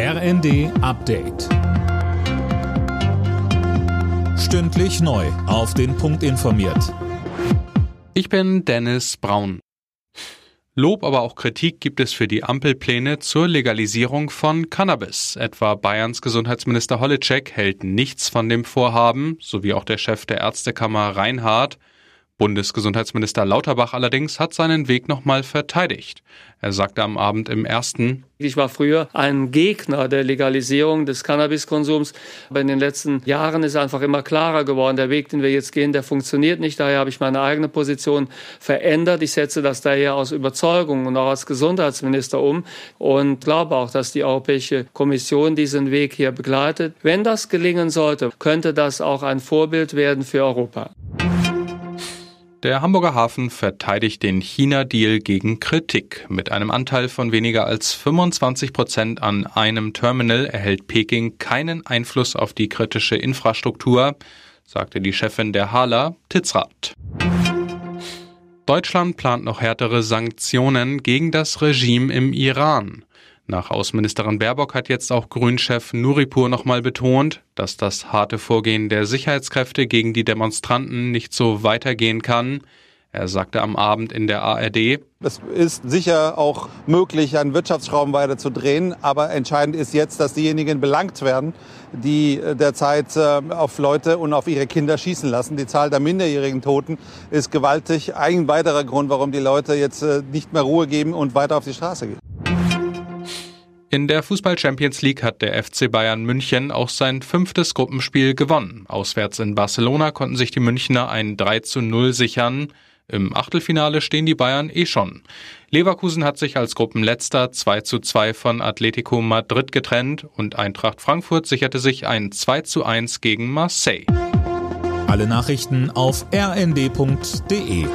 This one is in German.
RND Update. Stündlich neu. Auf den Punkt informiert. Ich bin Dennis Braun. Lob, aber auch Kritik gibt es für die Ampelpläne zur Legalisierung von Cannabis. Etwa Bayerns Gesundheitsminister Holleczek hält nichts von dem Vorhaben, sowie auch der Chef der Ärztekammer Reinhardt. Bundesgesundheitsminister Lauterbach allerdings hat seinen Weg nochmal verteidigt. Er sagte am Abend im ersten, ich war früher ein Gegner der Legalisierung des Cannabiskonsums, aber in den letzten Jahren ist einfach immer klarer geworden, der Weg, den wir jetzt gehen, der funktioniert nicht. Daher habe ich meine eigene Position verändert. Ich setze das daher aus Überzeugung und auch als Gesundheitsminister um und glaube auch, dass die Europäische Kommission diesen Weg hier begleitet. Wenn das gelingen sollte, könnte das auch ein Vorbild werden für Europa. Der Hamburger Hafen verteidigt den China-Deal gegen Kritik. Mit einem Anteil von weniger als 25 Prozent an einem Terminal erhält Peking keinen Einfluss auf die kritische Infrastruktur, sagte die Chefin der Hala, Titzrath. Deutschland plant noch härtere Sanktionen gegen das Regime im Iran. Nach Außenministerin Baerbock hat jetzt auch Grünchef Nuripur nochmal betont, dass das harte Vorgehen der Sicherheitskräfte gegen die Demonstranten nicht so weitergehen kann. Er sagte am Abend in der ARD, es ist sicher auch möglich, einen Wirtschaftsschrauben weiter zu drehen, aber entscheidend ist jetzt, dass diejenigen belangt werden, die derzeit äh, auf Leute und auf ihre Kinder schießen lassen. Die Zahl der minderjährigen Toten ist gewaltig. Ein weiterer Grund, warum die Leute jetzt äh, nicht mehr Ruhe geben und weiter auf die Straße gehen. In der Fußball Champions League hat der FC Bayern München auch sein fünftes Gruppenspiel gewonnen. Auswärts in Barcelona konnten sich die Münchner ein 3 zu 0 sichern. Im Achtelfinale stehen die Bayern eh schon. Leverkusen hat sich als Gruppenletzter 2 zu 2 von Atletico Madrid getrennt und Eintracht Frankfurt sicherte sich ein 2 zu 1 gegen Marseille. Alle Nachrichten auf rnd.de